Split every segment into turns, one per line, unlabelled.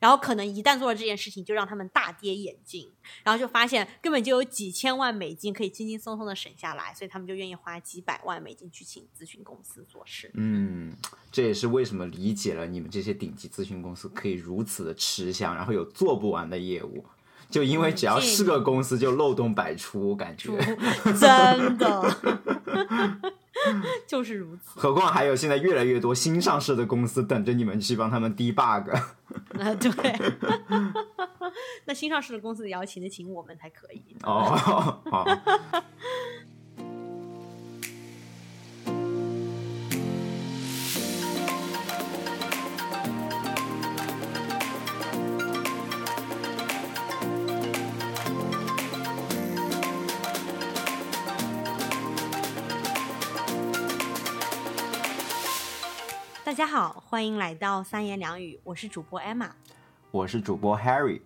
然后可能一旦做了这件事情，就让他们大跌眼镜，然后就发现根本就有几千万美金可以轻轻松松的省下来，所以他们就愿意花几百万美金去请咨询公司做事。
嗯，这也是为什么理解了你们这些顶级咨询公司可以如此的吃香，然后有做不完的业务。就因为只要是个公司，就漏洞百出，感觉
真的 就是如此。
何况还有现在越来越多新上市的公司等着你们去帮他们 debug。
啊，对。那新上市的公司也要请得请我们才可以。
哦，好。
大家好，欢迎来到三言两语，我是主播 Emma，
我是主播 Harry。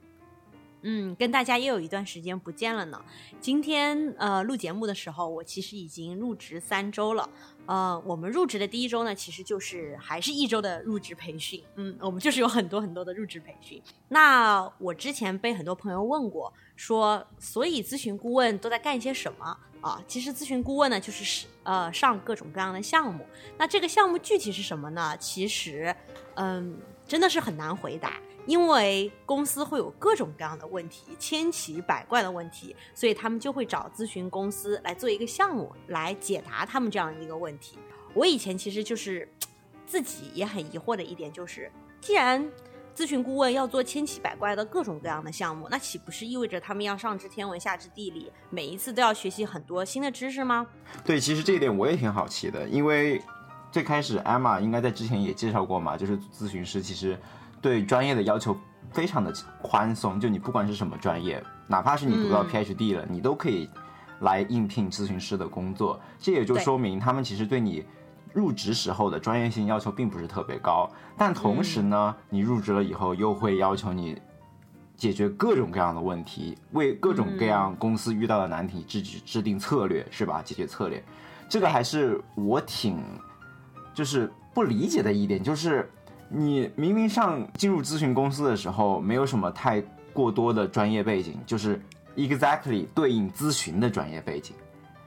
嗯，跟大家也有一段时间不见了呢。今天呃录节目的时候，我其实已经入职三周了。呃，我们入职的第一周呢，其实就是还是一周的入职培训。嗯，我们就是有很多很多的入职培训。那我之前被很多朋友问过，说所以咨询顾问都在干些什么啊？其实咨询顾问呢，就是呃上各种各样的项目。那这个项目具体是什么呢？其实嗯，真的是很难回答。因为公司会有各种各样的问题，千奇百怪的问题，所以他们就会找咨询公司来做一个项目来解答他们这样一个问题。我以前其实就是 自己也很疑惑的一点，就是既然咨询顾问要做千奇百怪的各种各样的项目，那岂不是意味着他们要上知天文下知地理，每一次都要学习很多新的知识吗？
对，其实这一点我也挺好奇的，因为最开始艾玛应该在之前也介绍过嘛，就是咨询师其实。对专业的要求非常的宽松，就你不管是什么专业，哪怕是你读到 PhD 了，你都可以来应聘咨询师的工作。这也就说明他们其实对你入职时候的专业性要求并不是特别高，但同时呢，你入职了以后又会要求你解决各种各样的问题，为各种各样公司遇到的难题制制定策略，是吧？解决策略，这个还是我挺就是不理解的一点，就是。你明明上进入咨询公司的时候没有什么太过多的专业背景，就是 exactly 对应咨询的专业背景，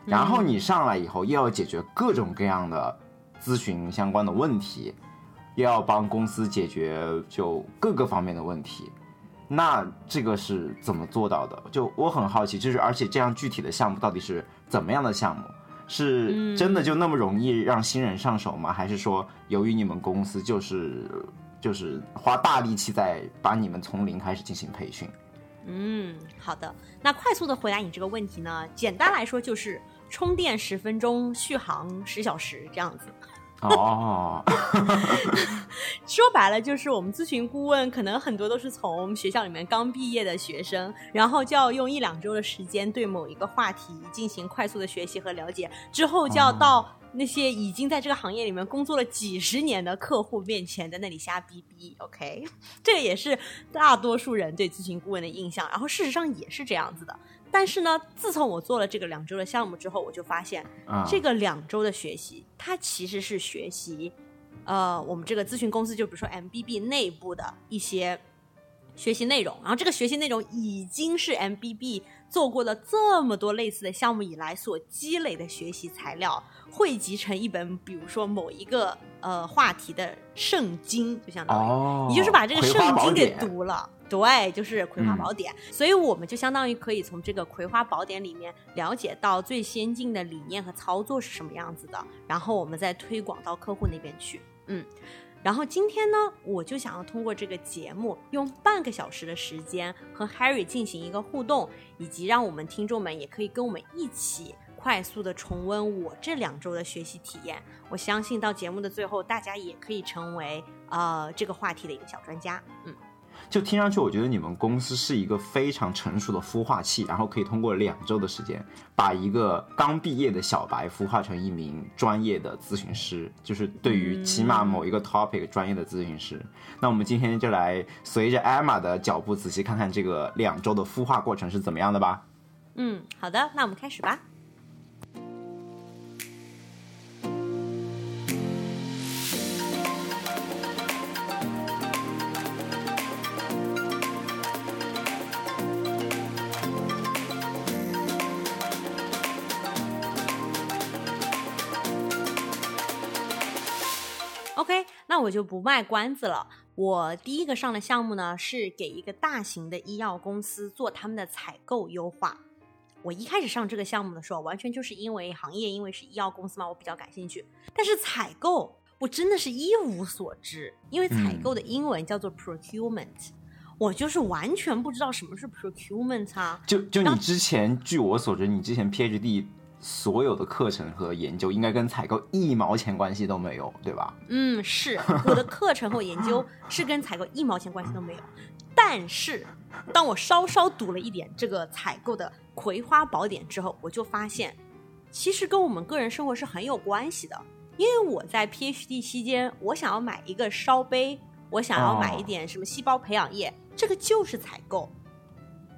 然后你上来以后又要解决各种各样的咨询相关的问题，又要帮公司解决就各个方面的问题，那这个是怎么做到的？就我很好奇，就是而且这样具体的项目到底是怎么样的项目？是真的就那么容易让新人上手吗？还是说，由于你们公司就是就是花大力气在把你们从零开始进行培训？
嗯，好的。那快速的回答你这个问题呢？简单来说就是充电十分钟，续航十小时这样子。
哦，
说白了就是我们咨询顾问可能很多都是从学校里面刚毕业的学生，然后就要用一两周的时间对某一个话题进行快速的学习和了解，之后就要到那些已经在这个行业里面工作了几十年的客户面前在那里瞎逼逼。OK，这也是大多数人对咨询顾问的印象，然后事实上也是这样子的。但是呢，自从我做了这个两周的项目之后，我就发现，这个两周的学习，它其实是学习，呃，我们这个咨询公司，就比如说 MBB 内部的一些学习内容。然后这个学习内容已经是 MBB 做过了这么多类似的项目以来所积累的学习材料，汇集成一本，比如说某一个呃话题的圣经，就相当于，你就是把这个圣经给读了。对，就是《葵花宝典》，所以我们就相当于可以从这个《葵花宝典》里面了解到最先进的理念和操作是什么样子的，然后我们再推广到客户那边去。嗯，然后今天呢，我就想要通过这个节目，用半个小时的时间和 Harry 进行一个互动，以及让我们听众们也可以跟我们一起快速的重温我这两周的学习体验。我相信到节目的最后，大家也可以成为呃这个话题的一个小专家。嗯。
就听上去，我觉得你们公司是一个非常成熟的孵化器，然后可以通过两周的时间，把一个刚毕业的小白孵化成一名专业的咨询师，就是对于起码某一个 topic 专业的咨询师。那我们今天就来随着艾玛的脚步，仔细看看这个两周的孵化过程是怎么样的吧。
嗯，好的，那我们开始吧。那我就不卖关子了。我第一个上的项目呢，是给一个大型的医药公司做他们的采购优化。我一开始上这个项目的时候，完全就是因为行业，因为是医药公司嘛，我比较感兴趣。但是采购，我真的是一无所知，因为采购的英文叫做 procurement，、我就是完全不知道什么是 procurement 啊。
就就你之前，据我所知，你之前 PhD 所有的课程和研究，应该跟采购一毛钱关系都没有，对吧？
嗯，是我的课程和研究是跟采购一毛钱关系都没有。但是，当我稍稍读了一点这个采购的葵花宝典之后，我就发现，其实跟我们个人生活是很有关系的。因为我在 PhD 期间，我想要买一个烧杯，我想要买一点什么细胞培养液，这个就是采购。
哦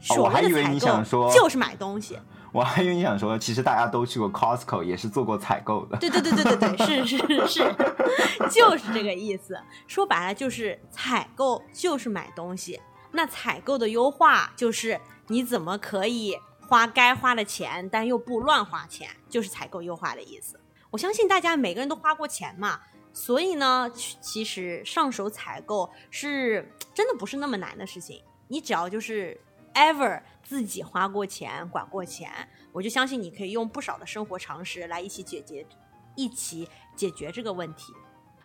所谓的
我还以为
采购
你想说
就是买东西。
我还以为你想说，其实大家都去过 Costco，也是做过采购的。
对对对对对对，是是是，就是这个意思。说白了就是采购就是买东西，那采购的优化就是你怎么可以花该花的钱，但又不乱花钱，就是采购优化的意思。我相信大家每个人都花过钱嘛，所以呢，其实上手采购是真的不是那么难的事情，你只要就是 ever 自己花过钱、管过钱，我就相信你可以用不少的生活常识来一起解决，一起解决这个问题。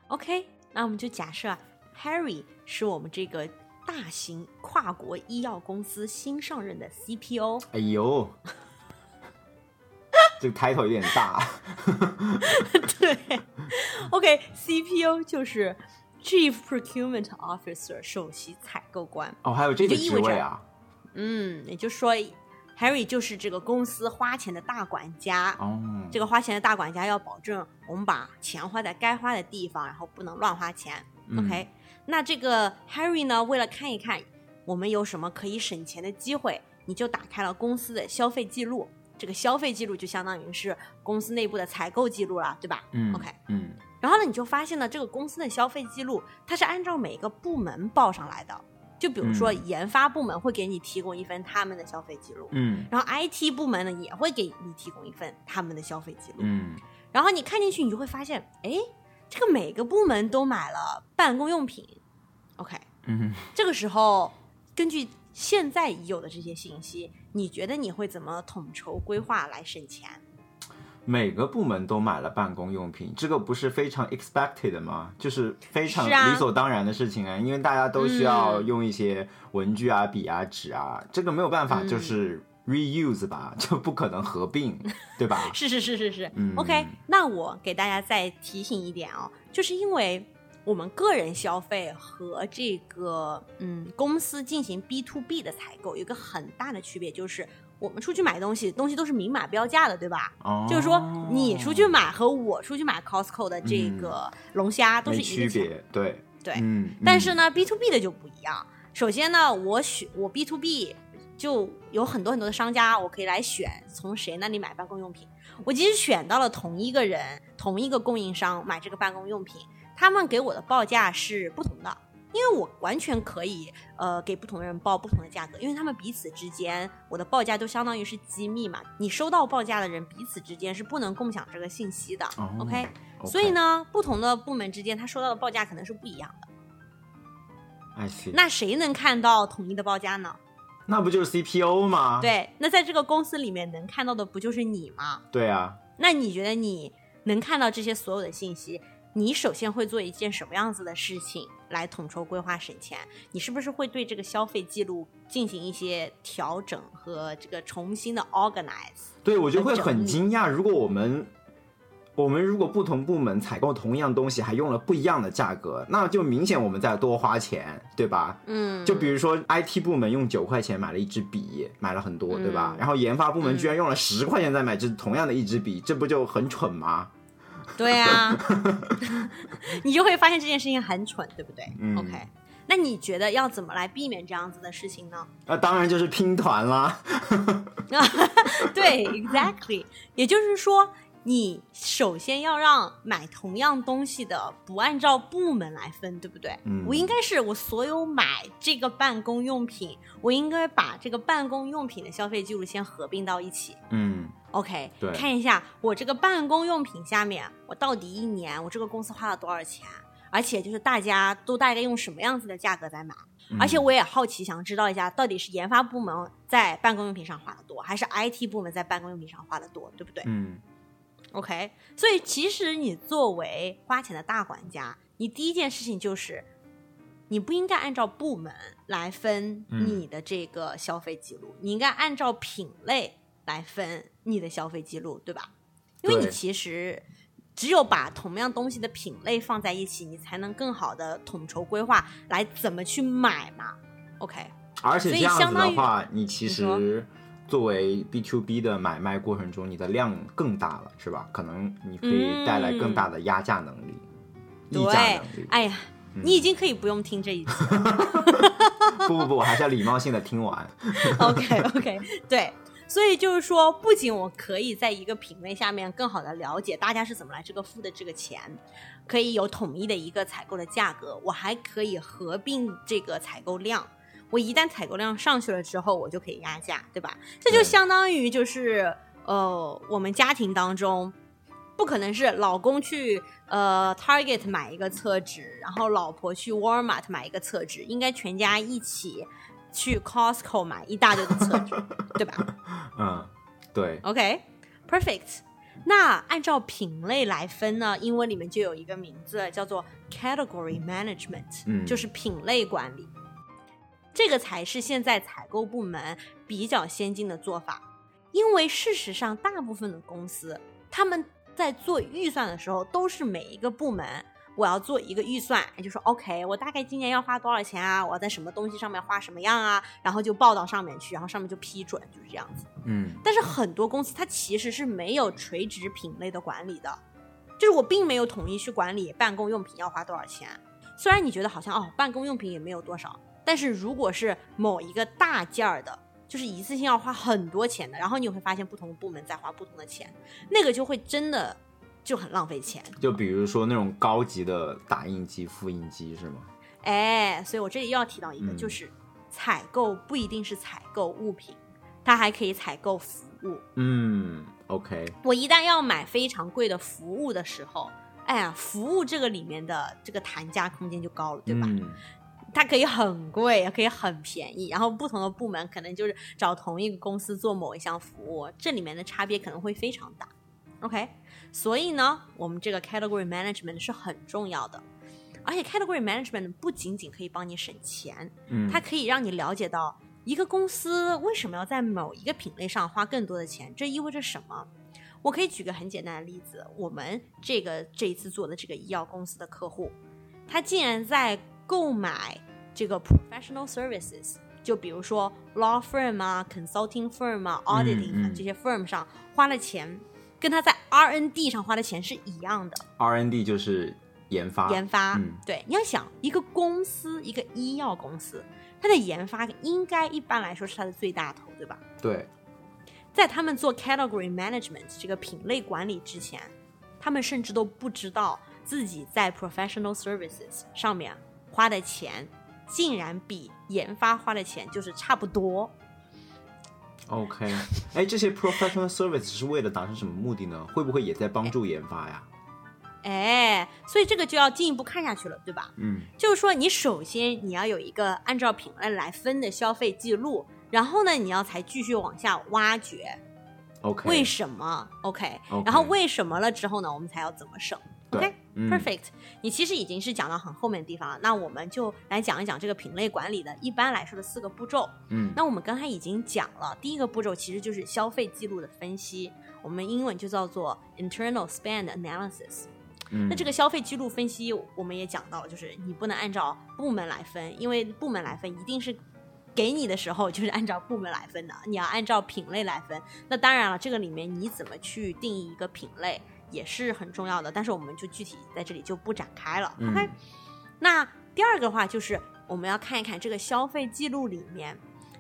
OK，那我们就假设 Harry 是我们这个大型跨国医药公司新上任的 CPO。
哎呦，这个 title 有点大。
对，OK，CPO、就是 Chief Procurement Officer 首席采购官。
哦，还有这个
就意味着
职位啊？
嗯，也就是说，Harry 就是这个公司花钱的大管家。
哦，
这个花钱的大管家要保证我们把钱花在该花的地方，然后不能乱花钱。
嗯
OK，那这个 Harry 呢，为了看一看我们有什么可以省钱的机会，你就打开了公司的消费记录。这个消费记录就相当于是公司内部的采购记录了，对吧？
嗯
OK
嗯
然后呢，你就发现呢，这个公司的消费记录，它是按照每个部门报上来的。就比如说，
嗯
研发部门会给你提供一份他们的消费记录，
嗯
然后 IT 部门呢也会给你提供一份他们的消费记录。
嗯
然后你看进去，你就会发现，哎，这个每个部门都买了办公用品。OK，
嗯，
这个时候根据现在已有的这些信息，你觉得你会怎么统筹规划来省钱？
每个部门都买了办公用品，这个不是非常 expected 的吗？就是非常理所当然的事情啊，因为大家都需要
嗯。
用一些文具啊、笔啊、纸啊，这个没有办法，
嗯。
就是 reuse 吧，就不可能合并，对吧？
是是是是是、
嗯。
O k 那我给大家再提醒一点哦，就是因为我们个人消费和这个嗯公司进行 B to B 的采购有一个很大的区别，就是我们出去买东西，东西都是明码标价的，对吧？
哦，
就是说你出去买和我出去买 Costco 的这个龙虾都是一个钱，
区别，对
对。
嗯，
但是呢，B to B 的就不一样。首先呢，我选我 B to B 就有很多很多的商家，我可以来选从谁那里买办公用品。我即使选到了同一个人、同一个供应商买这个办公用品，他们给我的报价是不同的，因为我完全可以呃给不同的人报不同的价格，因为他们彼此之间我的报价都相当于是机密嘛。你收到报价的人彼此之间是不能共享这个信息的。
哦 OK，OK
所以呢，不同的部门之间他收到的报价可能是不一样的。那谁能看到统一的报价呢？
那不就是 CPO 吗？
对，那在这个公司里面能看到的不就是你吗？
对啊，
那你觉得你能看到这些所有的信息？你首先会做一件什么样子的事情来统筹规划省钱？你是不是会对这个消费记录进行一些调整和这个重新的 organize？
对我就会很惊讶，如果我们我们如果不同部门采购同样东西，还用了不一样的价格，那就明显我们在多花钱，对吧？
嗯，
就比如说 IT 部门用九块钱买了一支笔，买了很多，对吧
嗯？
然后研发部门居然用了十块钱再买这同样的一支笔，这不就很蠢吗？
对啊，你就会发现这件事情很蠢，对不对、
嗯
o k 那你觉得要怎么来避免这样子的事情呢？
那当然就是拼团啦。
对，exactly。也就是说，你首先要让买同样东西的不按照部门来分，对不对？
嗯
我应该是我所有买这个办公用品，我应该把这个办公用品的消费记录先合并到一起。
嗯
OK，
对
看一下我这个办公用品下面，我到底一年我这个公司花了多少钱，而且就是大家都大概用什么样子的价格在买。而且我也好奇，想知道一下，到底是研发部门在办公用品上花的多，还是 IT 部门在办公用品上花的多，对不对？
嗯
，OK。所以其实你作为花钱的大管家，你第一件事情就是，你不应该按照部门来分你的这个消费记录，你应该按照品类来分你的消费记录，对吧？因为你其实。只有把同样东西的品类放在一起，你才能更好的统筹规划来怎么去买嘛。OK，
而且这样子的话，你其实作为 B to B 的买卖过程中，你的量更大了，是吧？可能你可以带来更大的压价能力、议价能力。
哎呀，你已经可以不用听这一次。
不不不，我还是要礼貌性的听完。
OK OK，对。所以就是说，不仅我可以在一个品类下面更好的了解大家是怎么来这个付的这个钱，可以有统一的一个采购的价格，我还可以合并这个采购量。我一旦采购量上去了之后，我就可以压价，对吧？这就相当于就是呃，我们家庭当中不可能是老公去呃 Target 买一个厕纸，然后老婆去 Walmart 买一个厕纸，应该全家一起。去 Costco 买一大堆的厕纸，对吧？
嗯，对。
OK，perfect。那按照品类来分呢？英文里面就有一个名字叫做 category management，
嗯，
就是品类管理。这个才是现在采购部门比较先进的做法，因为事实上大部分的公司他们在做预算的时候都是每一个部门。我要做一个预算，就说 OK，我大概今年要花多少钱啊？我要在什么东西上面花什么样啊？然后就报到上面去，然后上面就批准，就是这样子。
嗯。
但是很多公司它其实是没有垂直品类的管理的，就是我并没有统一去管理办公用品要花多少钱。虽然你觉得好像哦，办公用品也没有多少，但是如果是某一个大件儿的，就是一次性要花很多钱的，然后你会发现不同的部门在花不同的钱，那个就会真的。就很浪费钱，
就比如说那种高级的打印机、复印机，是吗？
哎，所以我这里又要提到一个，就是采购不一定是采购物品，它还可以采购服务。
嗯，OK。
我一旦要买非常贵的服务的时候，哎呀，服务这个里面的这个谈价空间就高了，对吧？它可以很贵，也可以很便宜，然后不同的部门可能就是找同一个公司做某一项服务，这里面的差别可能会非常大。OK。所以呢，我们这个 category management 是很重要的，而且 category management 不仅仅可以帮你省钱，
嗯，
它可以让你了解到一个公司为什么要在某一个品类上花更多的钱，这意味着什么。我可以举个很简单的例子，我们这个这一次做的这个医药公司的客户，他竟然在购买这个 professional services，就比如说 law firm 啊、consulting firm 啊、auditing 啊这些 firm 上花了钱。跟他在 R N D 上花的钱是一样的。
R N D 就是研发，
研发。
嗯，
对，你要想一个公司，一个医药公司，它的研发应该一般来说是它的最大头，对吧？
对。
在他们做 category management 这个品类管理之前，他们甚至都不知道自己在 professional services 上面花的钱，竟然比研发花的钱就是差不多。
OK，哎，这些 professional service 是为了达成什么目的呢？会不会也在帮助研发呀？
哎，所以这个就要进一步看下去了，对吧？
嗯，
就是说你首先你要有一个按照品类来分的消费记录，然后呢，你要才继续往下挖掘。
OK，
为什么？OK，然后为什么了之后呢，我们才要怎么省？OK，perfect。你其实已经是讲到很后面的地方了，那我们就来讲一讲这个品类管理的一般来说的四个步骤。
嗯，
那我们刚才已经讲了，第一个步骤其实就是消费记录的分析，我们英文就叫做 internal spend analysis。
嗯，
那这个消费记录分析我们也讲到了，就是你不能按照部门来分，因为部门来分一定是给你的时候就是按照部门来分的，你要按照品类来分。那当然了，这个里面你怎么去定义一个品类？也是很重要的，但是我们就具体在这里就不展开了。OK，那第二个话就是我们要看一看这个消费记录里面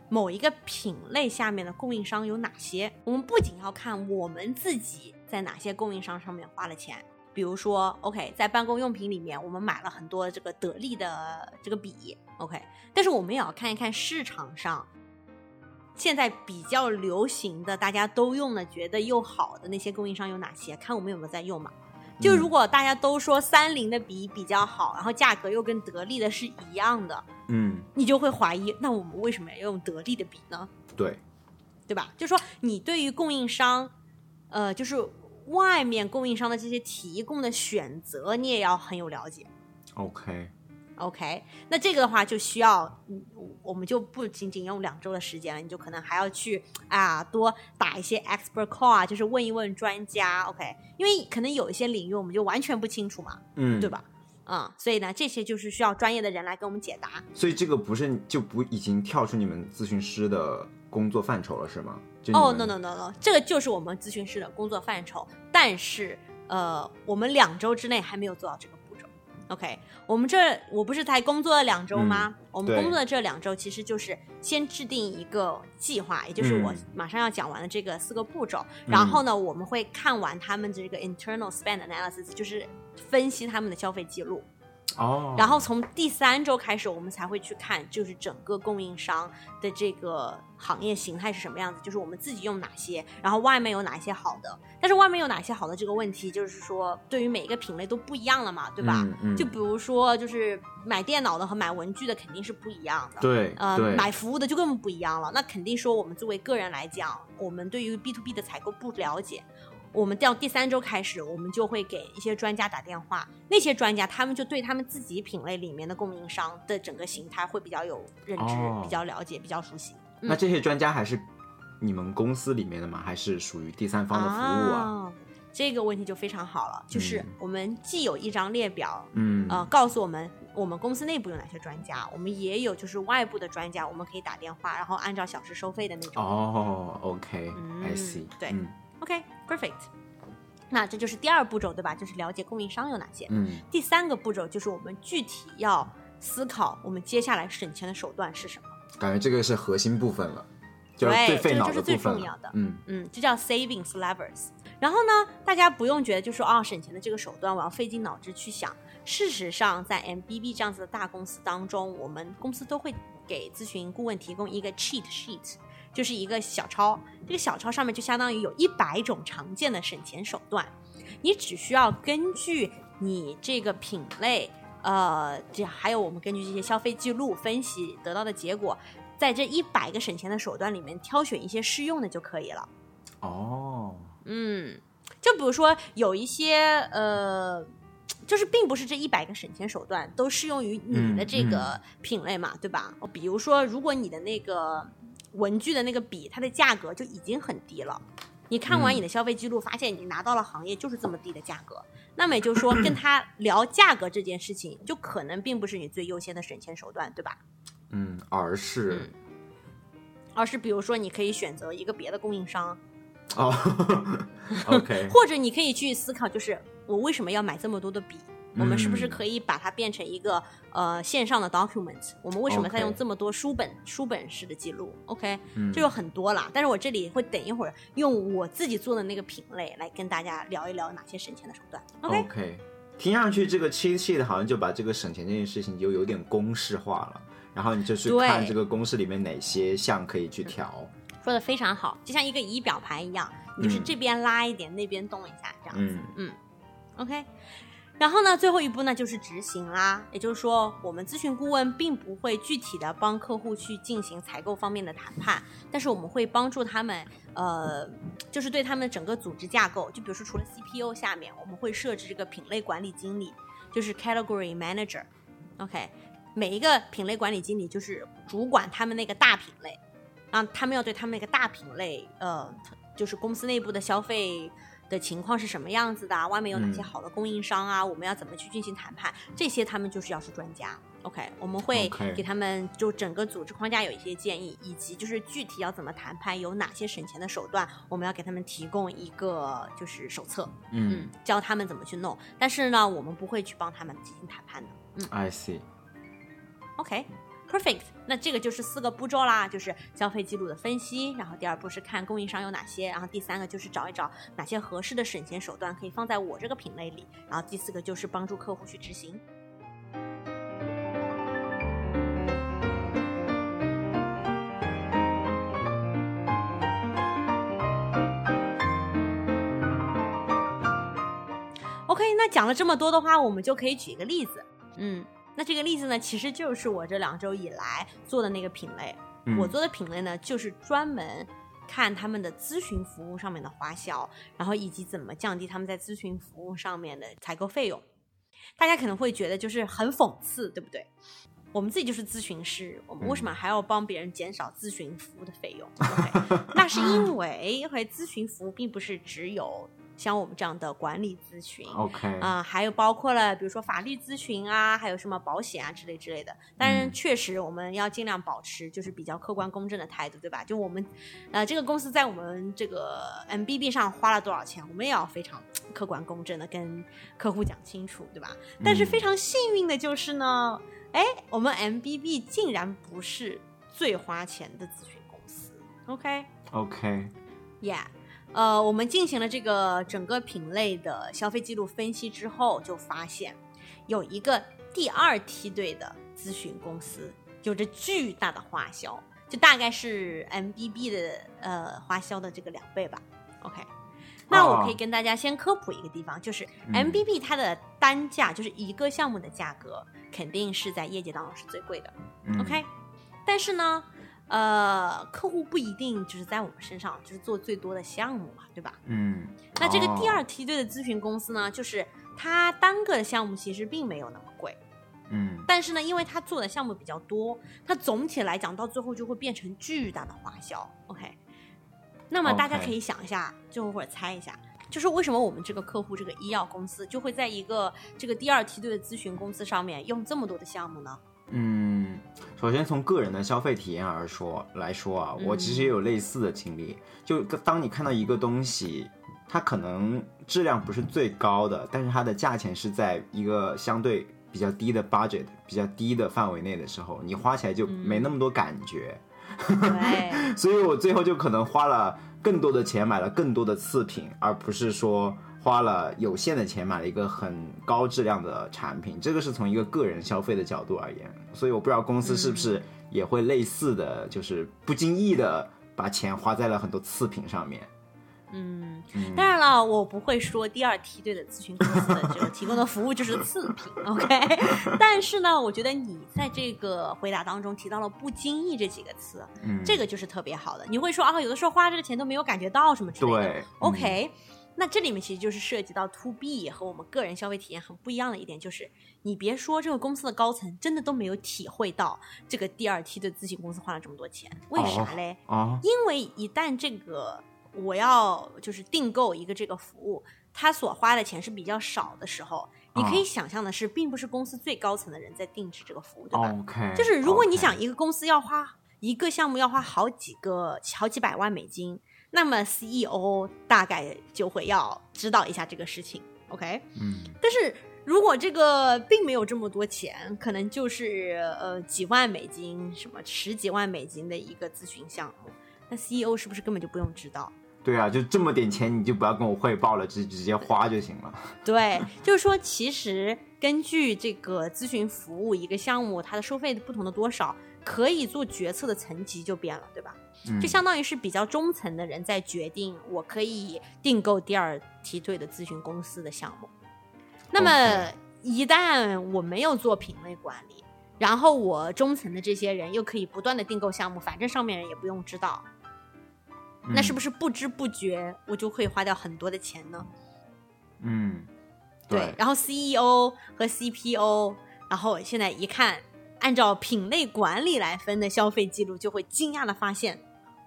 某一个品类下面的供应商有哪些。我们不仅要看我们自己在哪些供应商上面花了钱，比如说 OK，在办公用品里面我们买了很多这个得力的这个笔，OK，但是我们也要看一看市场上。现在比较流行的，大家都用的，觉得又好的那些供应商有哪些？看我们有没有在用嘛？就如果大家都说三菱的笔比较好，然后价格又跟得力的是一样的，
嗯，
你就会怀疑，那我们为什么要用得力的笔呢？
对，
对吧？就说你对于供应商，呃，就是外面供应商的这些提供的选择，你也要很有了解。
OK，
OK，那这个的话就需要，嗯，我们就不仅仅用两周的时间了，你就可能还要去啊多打一些 expert call 啊，就是问一问专家。OK，因为可能有一些领域我们就完全不清楚嘛，
嗯，
对？吧？嗯，所以呢，这些就是需要专业的人来给我们解答。
所以这个不是就不已经跳出你们咨询师的工作范畴了，是吗？
哦、
们
no no no no，这个就是我们咨询师的工作范畴，但是呃，我们两周之内还没有做到这个。OK，我们这我不是才工作了两周吗？我们工作的这两周其实就是先制定一个计划，也就是我
嗯
马上要讲完的这个四个步骤。然后呢，我们会看完他们这个 internal spend analysis，就是分析他们的消费记录。
哦，
然后从第三周开始，我们才会去看，就是整个供应商的这个行业形态是什么样子，就是我们自己用哪些，然后外面有哪些好的。但是外面有哪些好的这个问题，就是说对于每一个品类都不一样了嘛，对吧？
嗯嗯
就比如说，就是买电脑的和买文具的肯定是不一样的。
对
呃，
对，
买服务的就更不一样了。那肯定说，我们作为个人来讲，我们对于 B to B 的采购不了解，我们到第三周开始，我们就会给一些专家打电话，那些专家他们就对他们自己品类里面的供应商的整个形态会比较有认知，
哦
比较了解，比较熟悉。
那这些专家还是你们公司里面的吗？还是属于第三方的服务啊？
啊这个问题就非常好了，就是
嗯
我们既有一张列表，
嗯，
呃，告诉我们我们公司内部有哪些专家，我们也有就是外部的专家，我们可以打电话，然后按照小时收费的那种。
哦，OK，I、
嗯
see，
对
嗯
OK，perfect、那这就是第二步骤，对吧？就是了解供应商有哪些。
嗯
第三个步骤就是我们具体要思考，我们接下来省钱的手段是什么。
感觉这个是核心部分了，就是
对
最费脑
这个就是最
的部分了
重要的
嗯
嗯，这叫 savings levers。然后呢，大家不用觉得就说啊，省钱的这个手段我要费尽脑汁去想。事实上，在 MBB 这样子的大公司当中，我们公司都会给咨询顾问提供一个 cheat sheet，就是一个小抄。这个小抄上面就相当于有一百种常见的省钱手段，你只需要根据你这个品类，呃，这还有我们根据这些消费记录分析得到的结果，在这一百个省钱的手段里面挑选一些适用的就可以了。
哦，
嗯，就比如说有一些呃，就是并不是这一百个省钱手段都适用于你的这个品类嘛，对吧？比如说，如果你的那个文具的那个笔，它的价格就已经很低了。你看完
嗯
你的消费记录，发现你拿到了行业就是这么低的价格，那么也就是说，跟他聊价格这件事情，就可能并不是你最优先的省钱手段，对吧？
嗯，而是、
嗯而是比如说，你可以选择一个别的供应商，
哦，OK，
或者你可以去思考，就是我为什么要买这么多的笔？我们是不是
嗯
可以把它变成一个呃线上的 document？我们为什么在用这么多书本书本式的记录？OK，
嗯
就有很多啦。但是我这里会等一会儿用我自己做的那个品类来跟大家聊一聊哪些省钱的手段。
OK，OK，听上去这个 cheat sheet 好像就把这个省钱这件事情就有点公式化了，然后你就去看这个公式里面哪些项可以去调。
说的非常好，就像一个仪表盘一样，你就是
嗯
这边拉一点，那边动一下，这样子。
嗯
OK，然后呢，最后一步呢就是执行啦。也就是说，我们咨询顾问并不会具体的帮客户去进行采购方面的谈判，但是我们会帮助他们，呃，就是对他们整个组织架构，就比如说除了 CPO 下面，我们会设置这个品类管理经理，就是 Category Manager。OK，每一个品类管理经理就是主管他们那个大品类，啊他们要对他们那个大品类，呃，就是公司内部的消费的情况是什么样子的啊，外面有哪些
嗯
好的供应商啊，我们要怎么去进行谈判，这些他们就是要是专家。OK，我们会给他们就整个组织框架有一些建议，以及就是具体要怎么谈判，有哪些省钱的手段，我们要给他们提供一个就是手册，
嗯
教他们怎么去弄。但是呢，我们不会去帮他们进行谈判的。嗯
，I see。
Perfect、那这个就是四个步骤啦，就是消费记录的分析，然后第二步是看供应商有哪些，然后第三个就是找一找哪些合适的省钱手段可以放在我这个品类里，然后第四个就是帮助客户去执行。OK，那讲了这么多的话，我们就可以举一个例子。嗯，那这个例子呢，其实就是我这两周以来做的那个品类。
嗯
我做的品类呢，就是专门看他们的咨询服务上面的花销，然后以及怎么降低他们在咨询服务上面的采购费用。大家可能会觉得就是很讽刺，对不对？我们自己就是咨询师，我们为什么还要帮别人减少咨询服务的费用 那是因为因为咨询服务并不是只有像我们这样的管理咨询
，OK，
啊、还有包括了，比如说法律咨询啊，还有什么保险啊之类之类的。当然，
嗯
确实我们要尽量保持就是比较客观公正的态度，对吧？就我们，呃，这个公司在我们这个 MBB 上花了多少钱，我们也要非常客观公正的跟客户讲清楚，对吧？但是非常幸运的就是呢，哎，我们 MBB 竟然不是最花钱的咨询公司，OK？OK，Yeah，呃，我们进行了这个整个品类的消费记录分析之后，就发现有一个第二梯队的咨询公司有着巨大的花销，就大概是 MBB 的呃花销的这个两倍吧。OK，那我可以跟大家先科普一个地方，就是
嗯
MBB 它的单价，就是一个项目的价格，肯定是在业界当中是最贵的。
嗯
OK，但是呢，呃，客户不一定就是在我们身上就是做最多的项目嘛，对吧？
嗯，
那这个第
哦
二梯队的咨询公司呢，就是它单个的项目其实并没有那么贵，
嗯
但是呢，因为它做的项目比较多，它总体来讲到最后就会变成巨大的花销。OK，那么大家可以想一下，就或者猜一下。就是为什么我们这个客户这个医药公司就会在一个这个第二梯队的咨询公司上面用这么多的项目呢？
嗯，首先从个人的消费体验而说来说啊，我其实也有类似的经历。就当你看到一个东西，它可能质量不是最高的，但是它的价钱是在一个相对比较低的 budget、比较低的范围内的时候，你花起来就没那么多感觉。
对，
所以我最后就可能花了更多的钱买了更多的次品，而不是说花了有限的钱买了一个很高质量的产品。这个是从一个个人消费的角度而言，所以我不知道公司是不是也会类似的，就是不经意的把钱花在了很多次品上面。
嗯，
嗯
当然了，我不会说第二梯队的咨询公司的这个提供的服务就是次品，OK？但是呢，我觉得你在这个回答当中提到了“不经意”这几个词，
嗯，
这个就是特别好的。你会说啊，有的时候花这个钱都没有感觉到什么之类的，OK？、那这里面其实就是涉及到 to B 和我们个人消费体验很不一样的一点，就是你别说这个公司的高层真的都没有体会到这个第二梯队咨询公司花了这么多钱，为啥嘞？
啊，
因为一旦这个我要就是订购一个这个服务，他所花的钱是比较少的时候，你可以
啊
想象的是，并不是公司最高层的人在定制这个服务，对吧
？OK，
就是如果你想一个公司要花一个项目要花好几个好几百万美金，那么 CEO 大概就会要知道一下这个事情，OK？
嗯
但是如果这个并没有这么多钱，可能就是呃几万美金，什么十几万美金的一个咨询项目，那 CEO 是不是根本就不用知道？
对啊，就这么点钱，你就不要跟我汇报了，直直接花就行了。
对，就是说，其实根据这个咨询服务一个项目，它的收费不同的多少，可以做决策的层级就变了，对吧？
嗯
就相当于是比较中层的人在决定，我可以订购第二梯队的咨询公司的项目。那么一旦我没有做品类管理，然后我中层的这些人又可以不断的订购项目，反正上面人也不用知道，那是不
是？
是不知不觉我就会花掉很多的钱呢？
嗯，
对，然后 CEO 和 CPO，然后现在一看，按照品类管理来分的消费记录，就会惊讶的发现，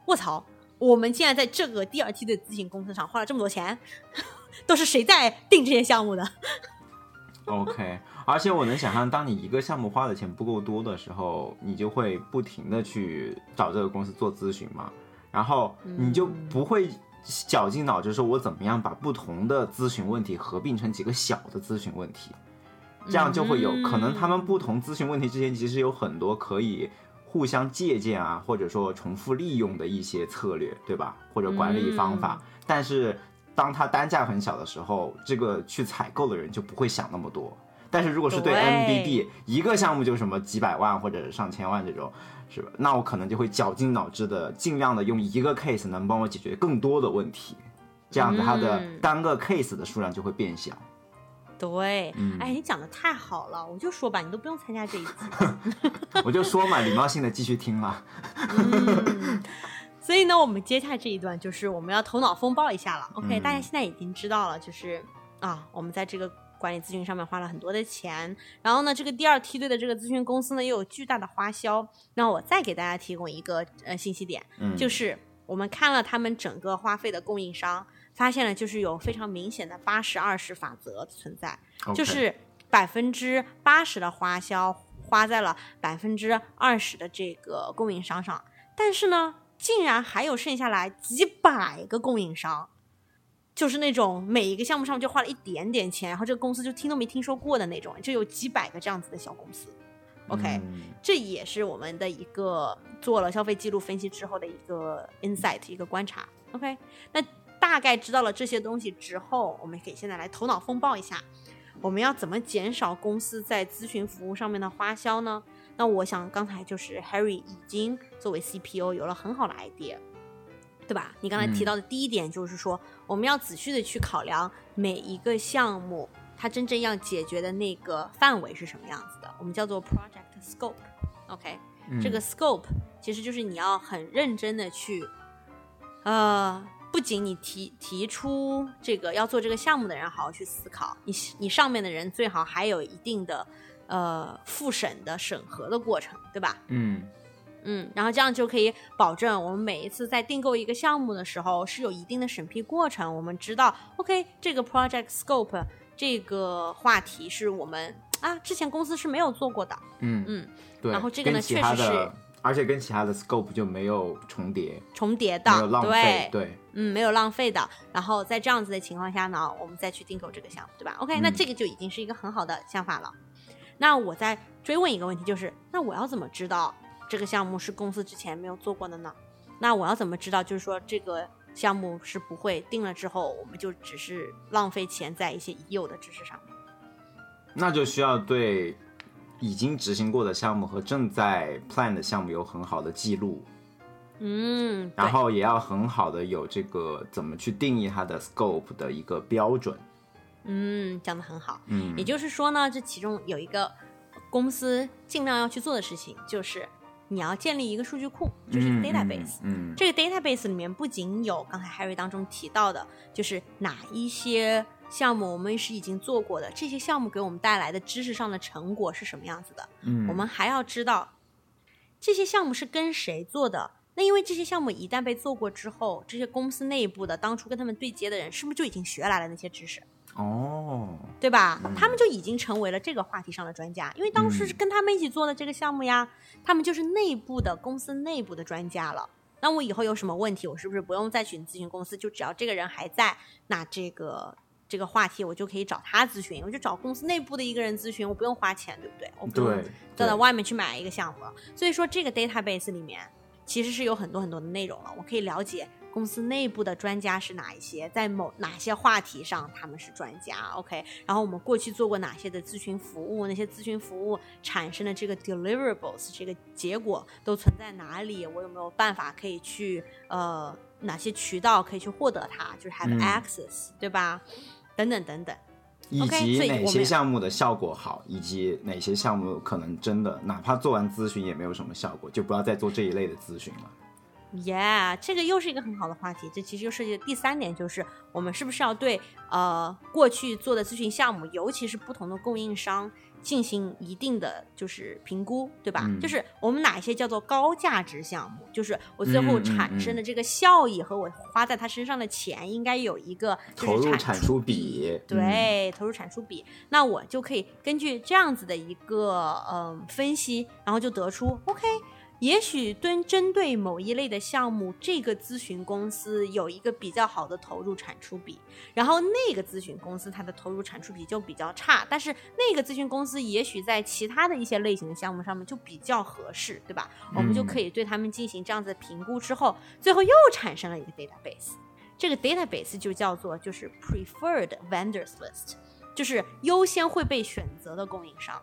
卧槽，我们竟然在这个第二梯队咨询公司上花了这么多钱，都是谁在定这些项目的
？OK，而且我能想象，当你一个项目花的钱不够多的时候，你就会不停的去找这个公司做咨询嘛，然后你就不会绞尽脑汁说我怎么样把不同的咨询问题合并成几个小的咨询问题，这样就会有
嗯
可能他们不同咨询问题之间其实有很多可以互相借鉴啊，或者说重复利用的一些策略，对吧？或者管理方法，但是。当它单价很小的时候，这个去采购的人就不会想那么多。但是如果是对
对
MBD 一个项目就什么几百万或者上千万这种，是吧？那我可能就会绞尽脑汁的，尽量的用一个 case 能帮我解决更多的问题，这样子它的
嗯
单个 case 的数量就会变小。
对，
嗯
哎，你讲的太好了，我就说吧，你都不用参加这一集。
我就说嘛，礼貌性的继续听了。
嗯，所以呢，我们接下来这一段就是我们要头脑风暴一下了。OK，、
嗯
大家现在已经知道了，就是啊，我们在这个管理咨询上面花了很多的钱，然后呢，这个第二梯队的这个咨询公司呢又有巨大的花销。那我再给大家提供一个呃信息点，
嗯，
就是我们看了他们整个花费的供应商，发现了就是有非常明显的八十二十法则存在。就是百分之八十的花销花在了百分之二十的这个供应商上，但是呢，竟然还有剩下来几百个供应商，就是那种每一个项目上面就花了一点点钱，然后这个公司就听都没听说过的那种，就有几百个这样子的小公司。OK，、
嗯
这也是我们的一个做了消费记录分析之后的一个 insight，一个观察。OK，那大概知道了这些东西之后，我们可以现在来头脑风暴一下，我们要怎么减少公司在咨询服务上面的花销呢？那我想刚才就是 Harry 已经作为 CPO 有了很好的 idea，对吧？你刚才提到的第一点就是说，我们要仔细的去考量每一个项目它真正要解决的那个范围是什么样子的，我们叫做 project scope。OK，、
嗯
这个 scope 其实就是你要很认真的去，呃，不仅你提提出这个要做这个项目的人好好去思考，你你上面的人最好还有一定的呃复审的审核的过程，对吧？
嗯
嗯，然后这样就可以保证我们每一次在订购一个项目的时候是有一定的审批过程。我们知道，OK，这个 project scope 这个话题是我们啊之前公司是没有做过的，
嗯
嗯，
对。
然后这个呢确实是
的，而且跟其他的 scope 就没有重叠，
重叠的
没有，浪费
对，，
对，
嗯，没有浪费的。然后在这样子的情况下呢，我们再去订购这个项目，对吧？OK，、
嗯
那这个就已经是一个很好的想法了。那我再追问一个问题，就是那我要怎么知道这个项目是公司之前没有做过的呢？那我要怎么知道，就是说这个项目是不会定了之后，我们就只是浪费钱在一些已有的知识上面？
那就需要对已经执行过的项目和正在 plan 的项目有很好的记录，
嗯，
然后也要很好的有这个怎么去定义它的 scope 的一个标准。
嗯，讲的很好。
嗯，
也就是说呢，这其中有一个公司尽量要去做的事情，就是你要建立一个数据库，就是
嗯
database。
嗯，嗯
这个 database 里面不仅有刚才 Harry 当中提到的，就是哪一些项目我们是已经做过的，这些项目给我们带来的知识上的成果是什么样子的，
嗯
我们还要知道这些项目是跟谁做的。那因为这些项目一旦被做过之后，这些公司内部的当初跟他们对接的人，是不是就已经学来了那些知识？
哦，
对吧？
嗯
他们就已经成为了这个话题上的专家，因为当时是跟他们一起做的这个项目呀，他们就是内部的公司内部的专家了。那我以后有什么问题，我是不是不用再去咨询公司？就只要这个人还在，那这个这个话题我就可以找他咨询，我就找公司内部的一个人咨询，我不用花钱，对不对？我不用
对，
再到外面去买一个项目了。所以说，这个 database 里面其实是有很多很多的内容了，我可以了解公司内部的专家是哪一些，在某哪些话题上他们是专家。OK，然后我们过去做过哪些的咨询服务，那些咨询服务产生的这个 deliverables 这个结果都存在哪里？我有没有办法可以去呃哪些渠道可以去获得它？就是 have
嗯
access，、对吧？等等等等。
以及哪些项目的效果好，以及哪些项目可能真的哪怕做完咨询也没有什么效果，就不要再做这一类的咨询了。
Yeah，这个又是一个很好的话题。这其实又涉及的第三点，就是我们是不是要对呃过去做的咨询项目，尤其是不同的供应商进行一定的就是评估，对吧？
嗯
就是我们哪些叫做高价值项目，就是我最后产生的这个效益和我花在他身上的钱应该有一个
投入
产
产出比嗯
对，投入产出比，那我就可以根据这样子的一个嗯、分析，然后就得出 OK。也许对针对某一类的项目，这个咨询公司有一个比较好的投入产出比，然后那个咨询公司它的投入产出比就比较差，但是那个咨询公司也许在其他的一些类型的项目上面就比较合适，对吧？我们就可以对他们进行这样子的评估之后，最后又产生了一个 database。这个 database 就叫做就是 preferred vendors list，就是优先会被选择的供应商。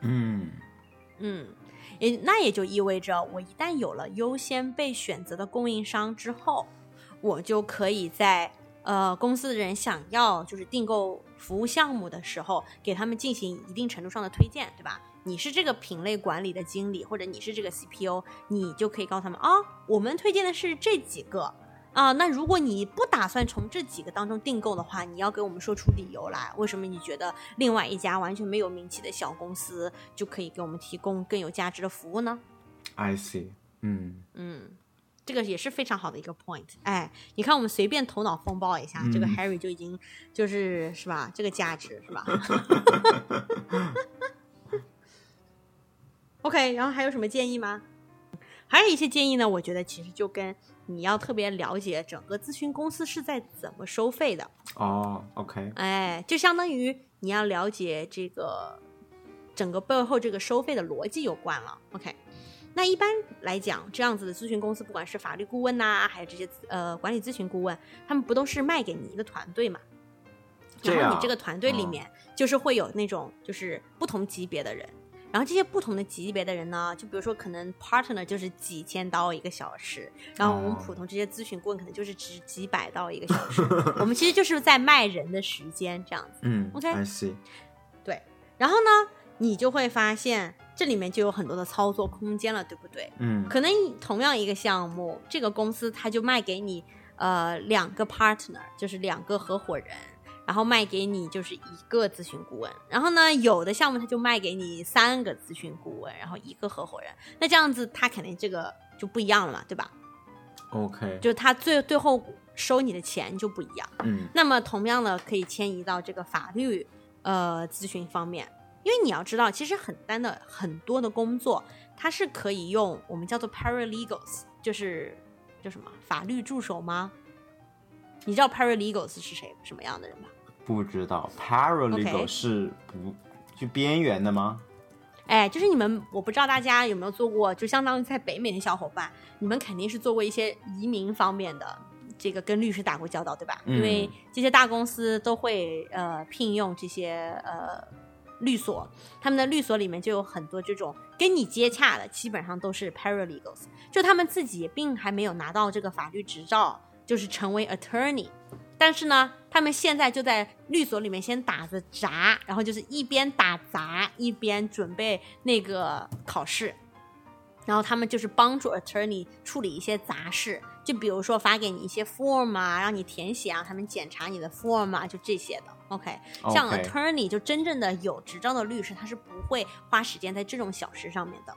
嗯
嗯，也那也就意味着，我一旦有了优先被选择的供应商之后，我就可以在呃公司的人想要就是订购服务项目的时候，给他们进行一定程度上的推荐，对吧？你是这个品类管理的经理，或者你是这个 CPO，你就可以告诉他们啊，我们推荐的是这几个啊。那如果你不打算从这几个当中订购的话，你要给我们说出理由来，为什么你觉得另外一家完全没有名气的小公司就可以给我们提供更有价值的服务呢
？I see，嗯，
嗯，这个也是非常好的一个 point。哎，你看我们随便头脑风暴一下，这个
嗯
Harry 就已经就是是吧？这个价值是吧？OK，然后还有什么建议吗？还有一些建议呢，我觉得其实就跟你要特别了解整个咨询公司是在怎么收费的，
哦，OK，
哎，就相当于你要了解这个整个背后这个收费的逻辑有关了。OK，那一般来讲，这样子的咨询公司，不管是法律顾问呐、还有这些呃管理咨询顾问，他们不都是卖给你一个团队嘛？然后你这个团队里
嗯
面就是会有那种就是不同级别的人。然后这些不同的级别的人呢，就比如说可能 partner 就是几千刀一个小时，然后我们
哦
普通这些咨询顾问可能就是只几百刀一个小时，我们其实就是在卖人的时间这样子。
嗯 OK，I see，
对，然后呢，你就会发现这里面就有很多的操作空间了，对不对？
嗯
可能同样一个项目，这个公司它就卖给你呃两个 partner，就是两个合伙人，然后卖给你就是一个咨询顾问。然后呢，有的项目他就卖给你三个咨询顾问，然后一个合伙人。那这样子，他肯定这个就不一样了嘛，对吧
？，OK，
就他最最后收你的钱就不一样。
嗯
那么同样的可以迁移到这个法律呃咨询方面，因为你要知道，其实很单的很多的工作，它是可以用我们叫做 paralegals，就是叫什么法律助手吗？你知道 paralegals 是谁什么样的人吗？
不知道 paralegal
OK
是不就边缘的吗？
哎，就是你们，我不知道大家有没有做过，就相当于在北美的小伙伴，你们肯定是做过一些移民方面的，这个跟律师打过交道，对吧？
嗯
因为这些大公司都会呃聘用这些呃律所，他们的律所里面就有很多这种跟你接洽的，基本上都是 paralegals，就他们自己并还没有拿到这个法律执照，就是成为 attorney。但是呢，他们现在就在律所里面先打着杂，然后就是一边打杂一边准备那个考试，然后他们就是帮助 attorney 处理一些杂事，就比如说发给你一些 form 啊，让你填写啊，他们检查你的 form 啊，就这些的。OK，像 attorney 就真正的有执照的律师，他是不会花时间在这种小事上面的。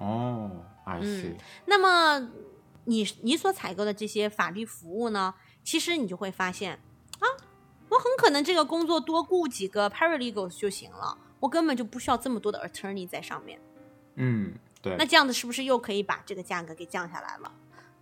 哦，I
嗯
see，
那么你你所采购的这些法律服务呢，其实你就会发现啊，我很可能这个工作多雇几个 paralegals 就行了，我根本就不需要这么多的 attorney 在上面。
嗯，对
那，这样子是不是又可以把这个价格给降下来了？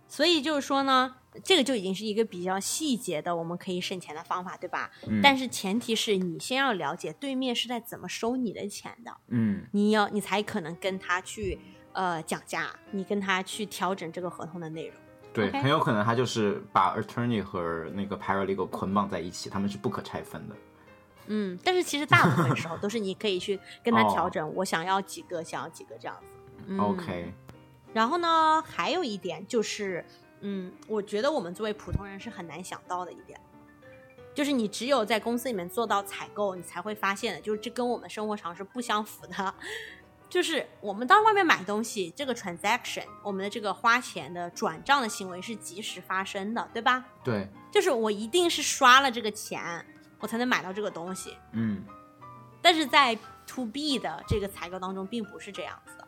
所以就是说呢，这个就已经是一个比较细节的，我们可以省钱的方法，对吧？
嗯
但是前提是你先要了解对面是在怎么收你的钱的，
嗯
你要你才可能跟他去呃讲价，你跟他去调整这个合同的内容。
对很有可能他就是把 attorney 和那个 paralegal 捆绑在一起，他们是不可拆分的。
嗯，但是其实大部分时候都是你可以去跟他调
哦
整，我想要几个，想要几个这样子。嗯
OK，
然后呢，还有一点就是，嗯，我觉得我们作为普通人是很难想到的一点，就是你只有在公司里面做到采购，你才会发现的，就是这跟我们生活常识不相符的。就是我们到外面买东西，这个 transaction，我们的这个花钱的转账的行为是及时发生的，对吧？
对，
就是我一定是刷了这个钱，我才能买到这个东西。
嗯
但是在 to B 的这个采购当中，并不是这样子的。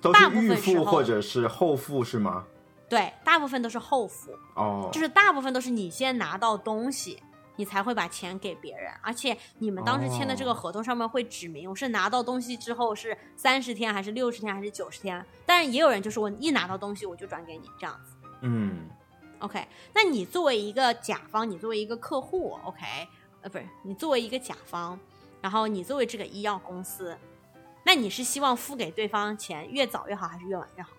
都
大
是预付
部分时候
或者是后付是吗？
对，大部分都是后付。
哦，
就是大部分都是你先拿到东西，你才会把钱给别人，而且你们当时签的这个
哦
合同上面会指明我是拿到东西之后是三十天还是六十天还是九十天，但是也有人就是我一拿到东西我就转给你这样子。
嗯
OK，那你作为一个甲方，你作为一个客户，OK，呃，不是你作为一个甲方，然后你作为这个医药公司，那你是希望付给对方钱越早越好，还是越晚越好？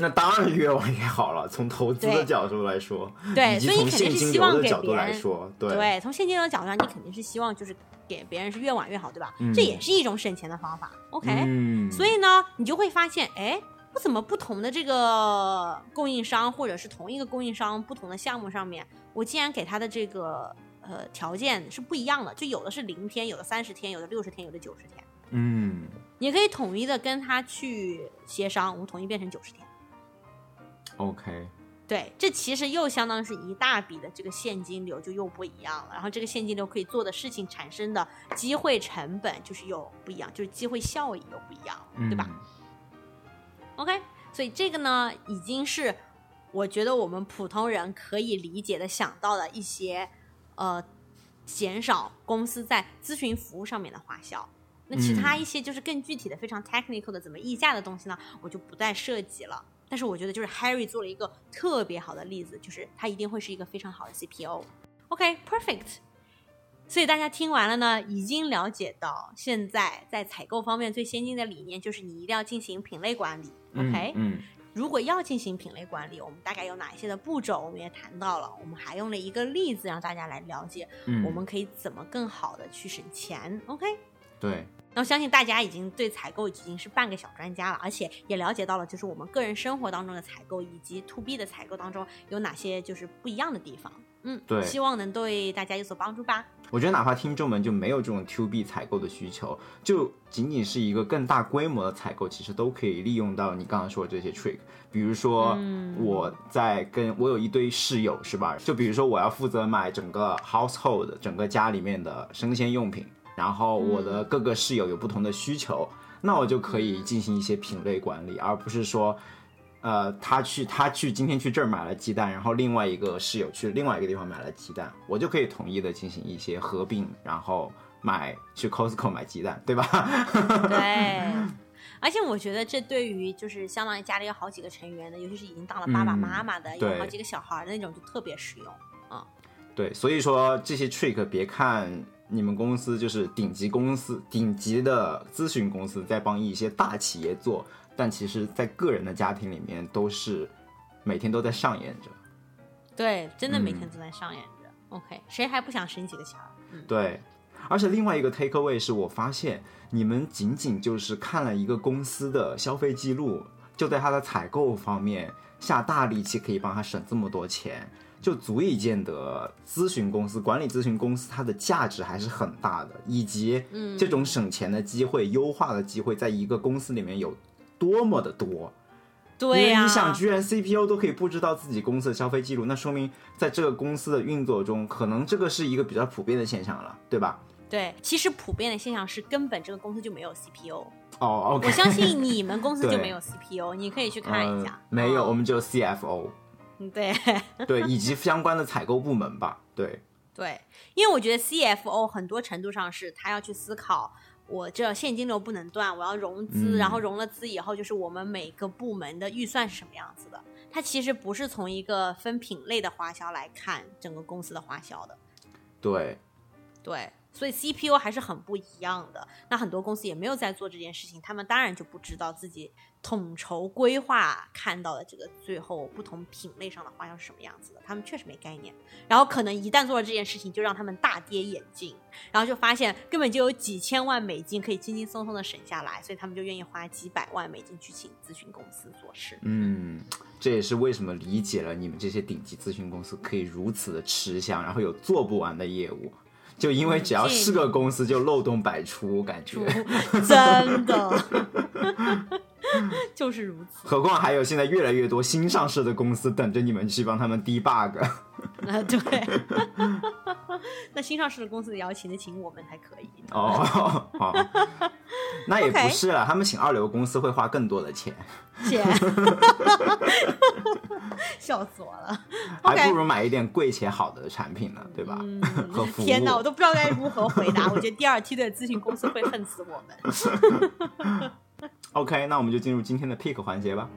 那当然越晚越好了。从投资的角度来说，
对，所以你肯定是希望给别人
来说，对
对，从现金流的角度上，你肯定是希望就是给别人是越晚越好，对吧？
嗯
这也是一种省钱的方法。OK，、
嗯，
所以呢，你就会发现，哎，为我怎么不同的这个供应商，或者是同一个供应商不同的项目上面，我竟然给他的这个呃条件是不一样的？就有的是零天，有的三十天，有的六十天，有的九十天。
嗯，
你可以统一的跟他去协商，我们统一变成九十天。
OK，
对，这其实又相当是一大笔的这个现金流就又不一样了，然后这个现金流可以做的事情产生的机会成本就是又不一样，就是机会效益又不一样，
嗯，
对吧？？OK，所以这个呢，已经是我觉得我们普通人可以理解的、想到的一些呃减少公司在咨询服务上面的花销。那其他
嗯
一些就是更具体的、非常 technical 的怎么议价的东西呢，我就不再涉及了。但是我觉得就是 Harry 做了一个特别好的例子，就是他一定会是一个非常好的 CPO。OK，perfect、所以大家听完了呢，已经了解到现在在采购方面最先进的理念就是你一定要进行品类管理。
嗯
OK，、
嗯
如果要进行品类管理，我们大概有哪一些的步骤，我们也谈到了。我们还用了一个例子让大家来了解，
嗯，
我们可以怎么更好的去省钱。OK，
对，
那我相信大家已经对采购已经是半个小专家了，而且也了解到了，就是我们个人生活当中的采购以及 to B 的采购当中有哪些就是不一样的地方。嗯，
对
希望能对大家有所帮助吧。
我觉得哪怕听众们就没有这种 to B 采购的需求，就仅仅是一个更大规模的采购，其实都可以利用到你刚刚说的这些 trick。比如说，
嗯
我在跟我有一堆室友，是吧？就比如说我要负责买整个 household 整个家里面的生鲜用品，然后我的各个室友有不同的需求，那我就可以进行一些品类管理，而不是说。呃，他去他去今天去这儿买了鸡蛋，然后另外一个室友去另外一个地方买了鸡蛋，我就可以统一的进行一些合并，然后买去 Costco 买鸡蛋，对吧？
对，而且我觉得这对于就是相当于家里有好几个成员的，尤其是已经当了爸爸
嗯
妈妈的，有好几个小孩的那种，就特别实用。
啊对，所以说这些 trick 别看你们公司就是顶级公司、顶级的咨询公司在帮一些大企业做，但其实在个人的家庭里面都是每天都在上演着。
对，真的每
嗯
天都在上演着。OK，谁还不想省几个小孩？嗯，
对，而且另外一个 take away 是我发现你们仅仅就是看了一个公司的消费记录，就在它的采购方面下大力气，可以帮他省这么多钱，就足以见得咨询公司、管理咨询公司它的价值还是很大的，以及
嗯
这种省钱的机会、优化的机会，在一个公司里面有多么的多。
对呀、
为你想，居然 CPO 都可以不知道自己公司的消费记录，那说明在这个公司的运作中，可能这个是一个比较普遍的现象了，对吧？
对，其实普遍的现象是根本这个公司就没有 CPO。
哦，OK，
我相信你们公司就没有 CPO，你可以去看一下。
呃没有，我
嗯
们只有 CFO，
嗯对
对，以及相关的采购部门吧，对，
对，因为我觉得 CFO 很多程度上是他要去思考。我这现金流不能断，我要融资，
嗯
然后融了资以后，就是我们每个部门的预算是什么样子的。它其实不是从一个分品类的花销来看整个公司的花销的。
对，
对，所以 CPO 还是很不一样的。那很多公司也没有在做这件事情，他们当然就不知道自己统筹规划看到的这个最后不同品类上的花样是什么样子的，他们确实没概念。然后可能一旦做了这件事情，就让他们大跌眼镜，然后就发现根本就有几千万美金可以轻轻松松的省下来，所以他们就愿意花几百万美金去请咨询公司做事。
嗯，这也是为什么理解了你们这些顶级咨询公司可以如此的吃香，然后有做不完的业务，就因为只要是个公司就漏洞百出，感觉。
真的，就是如此。
何况还有现在越来越多新上市的公司等着你们去帮他们 debug。
啊，对。那新上市的公司也要请得请我们才可以。
哦，好，那也不是了，他们请二流公司会花更多的钱，
姐，笑死我了。
还不如买一点贵且好的产品呢，对吧？
嗯
和服务。
天哪，我都不知道该如何回答。我觉得第二梯队的咨询公司会恨死我们。
OK，那我们就进入今天的 pick 环节吧。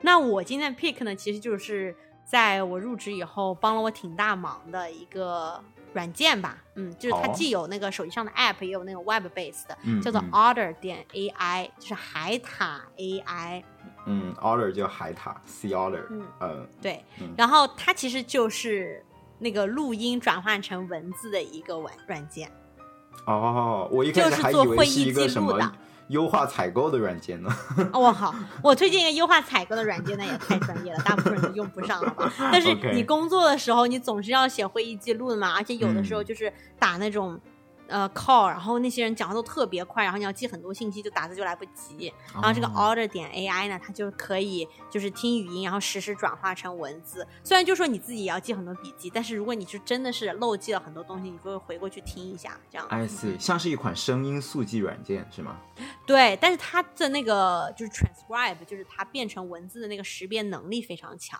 那我今天的 pick 呢，其实就是在我入职以后帮了我挺大忙的一个软件吧。嗯，就是它既有那个手机上的 app，也有那个 web base 的，
嗯
叫做
嗯
Order 点 AI，就是海塔 AI。
嗯，order 叫海塔，C order，
嗯
呃，
对
嗯，
然后它其实就是那个录音转换成文字的一个软软件。
哦，我一开
就是
始还以
做会议
为是一个什么
记录的
优化采购的软件呢。
哦，我好，我推荐一个优化采购的软件，那也太专业了，大部分人都用不上，了吧？但是 你工作的时候，你总是要写会议记录的嘛，而且有的时候
嗯
就是打那种。呃，call，然后那些人讲的都特别快，然后你要记很多信息，就打字就来不及。然后这个
哦
Order 点 AI 呢，它就可以就是听语音，然后实时转化成文字。虽然就说你自己也要记很多笔记，但是如果你是真的是漏记了很多东西，你就会回过去听一下，这样。
I see，像是一款声音速记软件是吗？
对，但是它的那个就是 transcribe，就是它变成文字的那个识别能力非常强。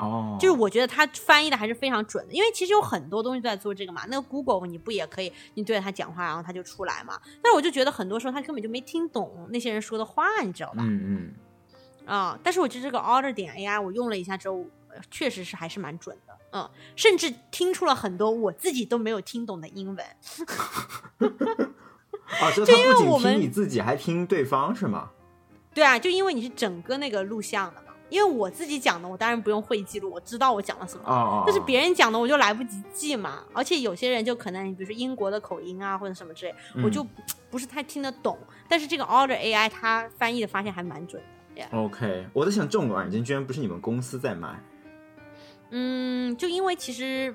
哦，
就是我觉得他翻译的还是非常准的，因为其实有很多东西都在做这个嘛。那个 Google 你不也可以，你对着他讲话，然后他就出来嘛。但是我就觉得很多时候他根本就没听懂那些人说的话，你知道吧？
嗯嗯，
啊、但是我觉得这个 Order 点 AI 我用了一下之后，呃确实是还是蛮准的，嗯，甚至听出了很多我自己都没有听懂的英文。
哦，就 他不仅听你自己，还听对方是吗？
对啊，就因为你是整个那个录像的嘛。因为我自己讲的，我当然不用会议记录，我知道我讲了什么。但是
哦
别人讲的我就来不及记嘛，而且有些人就可能，比如说英国的口音啊或者什么之类，
嗯
我就不是太听得懂。但是这个 Order AI 它翻译的发现还蛮准的。Yeah
OK，我在想这种软件居然不是你们公司在卖，
嗯，就因为其实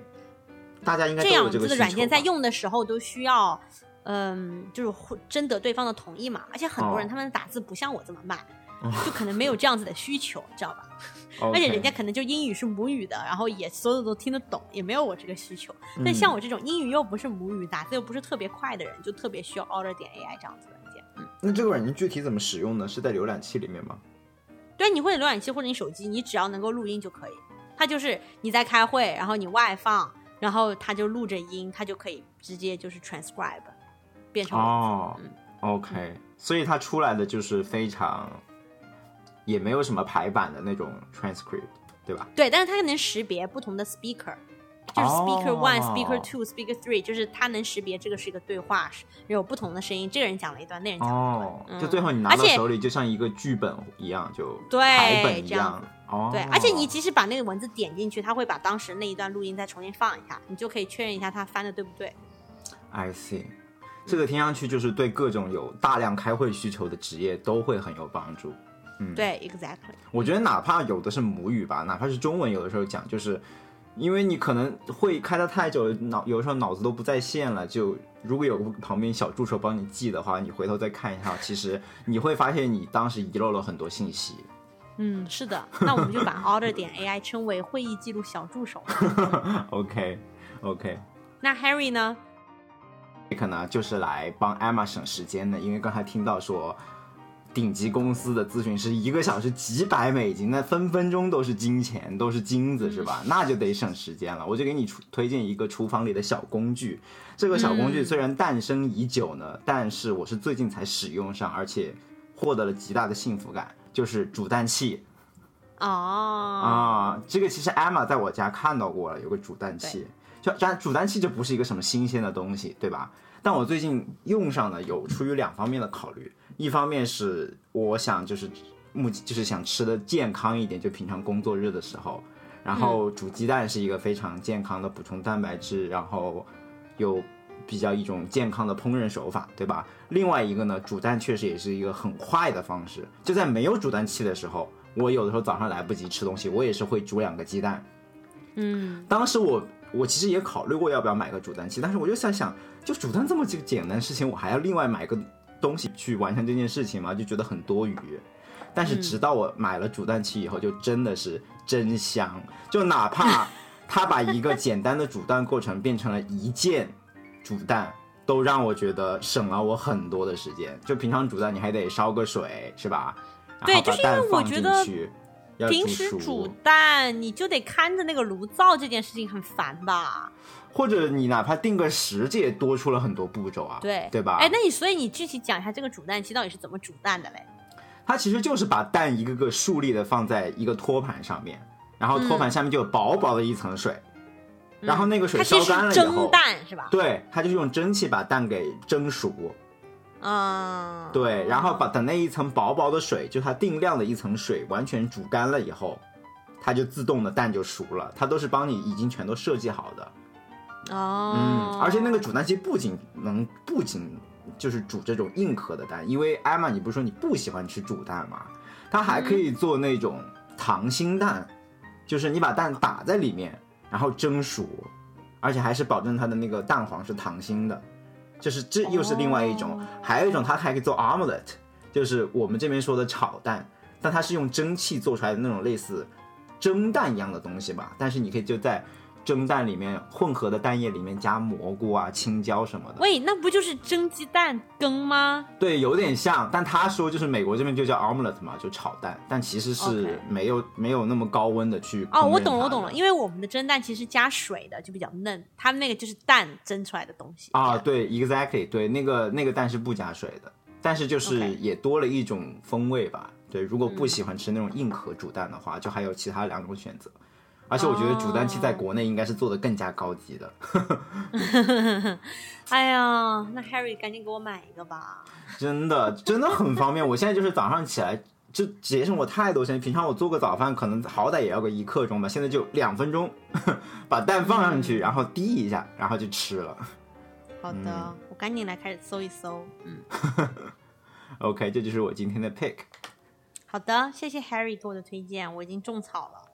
大家应该
这样
有这个
软件在用的时候都需要，嗯，就是会征得对方的同意嘛。而且很多人
哦
他们打字不像我这么慢，就可能没有这样子的需求，知道吧？而且人家可能就英语是母语的，然后也所有都听得懂，也没有我这个需求。但
嗯
像我这种英语又不是母语，打字又不是特别快的人，就特别需要 Order 点 AI 这样子的软件。嗯，
那这个软件具体怎么使用呢？是在浏览器里面吗？
对，你会浏览器或者你手机，你只要能够录音就可以。它就是你在开会，然后你外放，然后它就录着音，它就可以直接就是 transcribe 变成。
哦
嗯
OK，所以它出来的就是非常，也没有什么排版的那种 transcript，对吧？
对，但是它能识别不同的 speaker，就是 speaker one、
哦
speaker two、speaker three，就是它能识别这个是一个对话，是有不同的声音，这个人讲了一段，那人讲了一段。
就最后你拿到手里，就像一个剧本一样，就
对
排本一
样。
哦，
对，而且你即使把那个文字点进去，它会把当时那一段录音再重新放一下，你就可以确认一下它翻的对不对。
I see，这个听上去就是对各种有大量开会需求的职业都会很有帮助。嗯，
对，exactly。
我觉得哪怕有的是母语吧，哪怕是中文，有的时候讲就是，因为你可能会开的太久，脑有时候脑子都不在线了，就如果有个旁边小助手帮你记的话，你回头再看一下，其实你会发现你当时遗漏了很多信息。
嗯，是的，那我们就把 Order 点 AI 称为会议记录小助手。
OK OK，
那 Harry 呢？
可能就是来帮 Emma 省时间的，因为刚才听到说。顶级公司的咨询师一个小时几百美金，那分分钟都是金钱，都是金子，是吧？那就得省时间了。我就给你出推荐一个厨房里的小工具。这个小工具
嗯
虽然诞生已久呢，但是我是最近才使用上，而且获得了极大的幸福感，就是煮蛋器
哦，
啊。这个其实 Emma 在我家看到过了，有个煮蛋器。就但煮蛋器这不是一个什么新鲜的东西，对吧？但我最近用上呢，有出于两方面的考虑，一方面是我想就是目就是想吃的健康一点，就平常工作日的时候，然后煮鸡蛋是一个非常健康的补充蛋白质，然后又比较一种健康的烹饪手法，对吧？另外一个呢，煮蛋确实也是一个很快的方式，就在没有煮蛋器的时候，我有的时候早上来不及吃东西，我也是会煮两个鸡蛋，
嗯，
当时我我其实也考虑过要不要买个煮蛋器，但是我就在想，就煮蛋这么这个简单的事情，我还要另外买个东西去完成这件事情嘛？就觉得很多余。但是直到我买了煮蛋器以后，就真的是真香，就哪怕 他把一个简单的煮蛋过程变成了一件煮蛋。都让我觉得省了我很多的时间。就平常煮蛋，你还得烧个水，是吧？
对就是因为我觉得平时煮蛋你就得看着那个炉灶，这件事情很烦吧？
或者你哪怕定个时，这也多出了很多步骤啊，
对，
对吧？
哎，那你所以你具体讲一下这个煮蛋器到底是怎么煮蛋的嘞？
它其实就是把蛋一个个竖立的放在一个托盘上面，然后
嗯
托盘下面就有薄薄的一层水，然后那个水烧干了以后，
蛋是吧？
对，它就是用蒸汽把蛋给蒸熟，
嗯，
对，然后把等那一层薄薄的水，就它定量的一层水完全煮干了以后，它就自动的蛋就熟了，它都是帮你已经全都设计好的。
哦，
嗯，而且那个煮蛋器不仅能不仅就是煮这种硬壳的蛋，因为艾玛你不是说你不喜欢吃煮蛋吗？它还可以做那种溏心蛋，就是你把蛋打在里面，然后蒸熟，而且还是保证它的那个蛋黄是溏心的，就是这又是另外一种。
哦
还有一种它还可以做 omelette，就是我们这边说的炒蛋，但它是用蒸汽做出来的那种类似蒸蛋一样的东西吧，但是你可以就在蒸蛋里面混合的蛋液里面加蘑菇啊、青椒什么的。
喂，那不就是蒸鸡蛋羹吗？
对，有点像，但他说就是美国这边就叫 omelette 嘛，就炒蛋，但其实是没有没有那么高温的去
哦，我懂了我懂了，因为我们的蒸蛋其实加水的，就比较嫩，它那个就是蛋蒸出来的东西
啊，对，exactly，对，那个那个蛋是不加水的，但是就是也多了一种风味吧。对，如果不
嗯
喜欢吃那种硬壳煮蛋的话，就还有其他两种选择。而且我觉得煮蛋器在
哦
国内应该是做的更加高级的，
哎呀，那 Harry 赶紧给我买一个吧。
真的真的很方便。我现在就是早上起来就节省我太多时间，平常我做个早饭可能好歹也要个一刻钟吧，现在就两分钟，把蛋放上去，然后滴一下，然后就吃了。
好的，
嗯
我赶紧来开始搜一搜。嗯
，OK，这就是我今天的 pick。
好的，谢谢 Harry 给我的推荐，我已经种草了。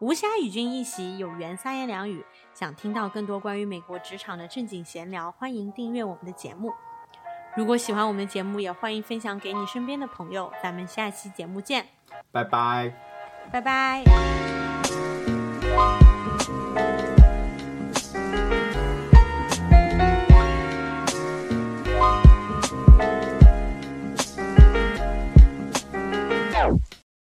无暇与君一席，有缘三言两语。想听到更多关于美国职场的正经闲聊，欢迎订阅我们的节目。如果喜欢我们的节目，也欢迎分享给你身边的朋友。咱们下期节目见，
拜拜。
拜拜。